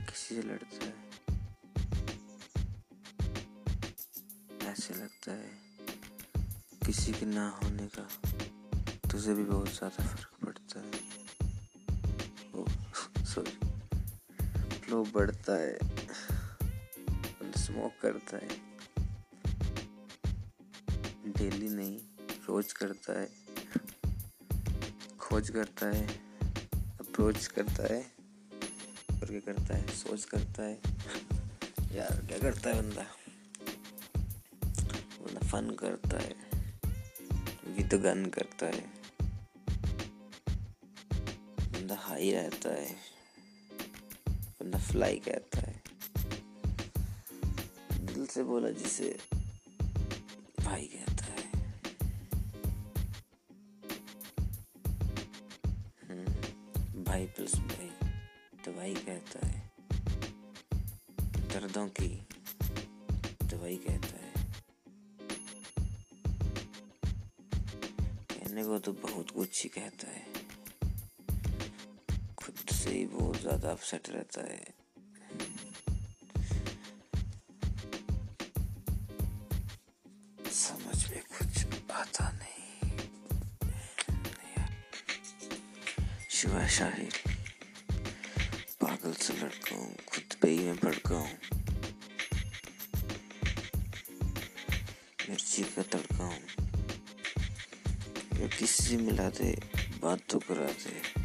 किसी से लड़ता है। ऐसे लगता है किसी के ना होने का तुझे भी बहुत ज़्यादा फ़र्क पड़ता है। ओ सॉरी फ्लो बढ़ता है स्मोक करता है। डेली नहीं, रोज करता है। खोज करता है अप्रोच करता है। और क्या करता है सोच करता है। यार क्या करता है बंदा? बंदा फन करता है गीत गन करता है। बंदा हाई रहता है बंदा फ्लाई कहता है। दिल से बोला जिसे भाई कहता है। हम्म, भाई प्लस भाई। दवाई कहता है। दर्दों की दवाई कहता है। कहने को तो बहुत कुछ ही कहता है। खुद से ही बहुत ज़्यादा अपसेट रहता है। समझ में कुछ आता नहीं। शिवा शाहिर पागल से लड़का हूँ, खुद पे ही मैं भड़का हूँ। मिर्ची का तड़का हूँ। किसी मिला दे, बात तो करा दे।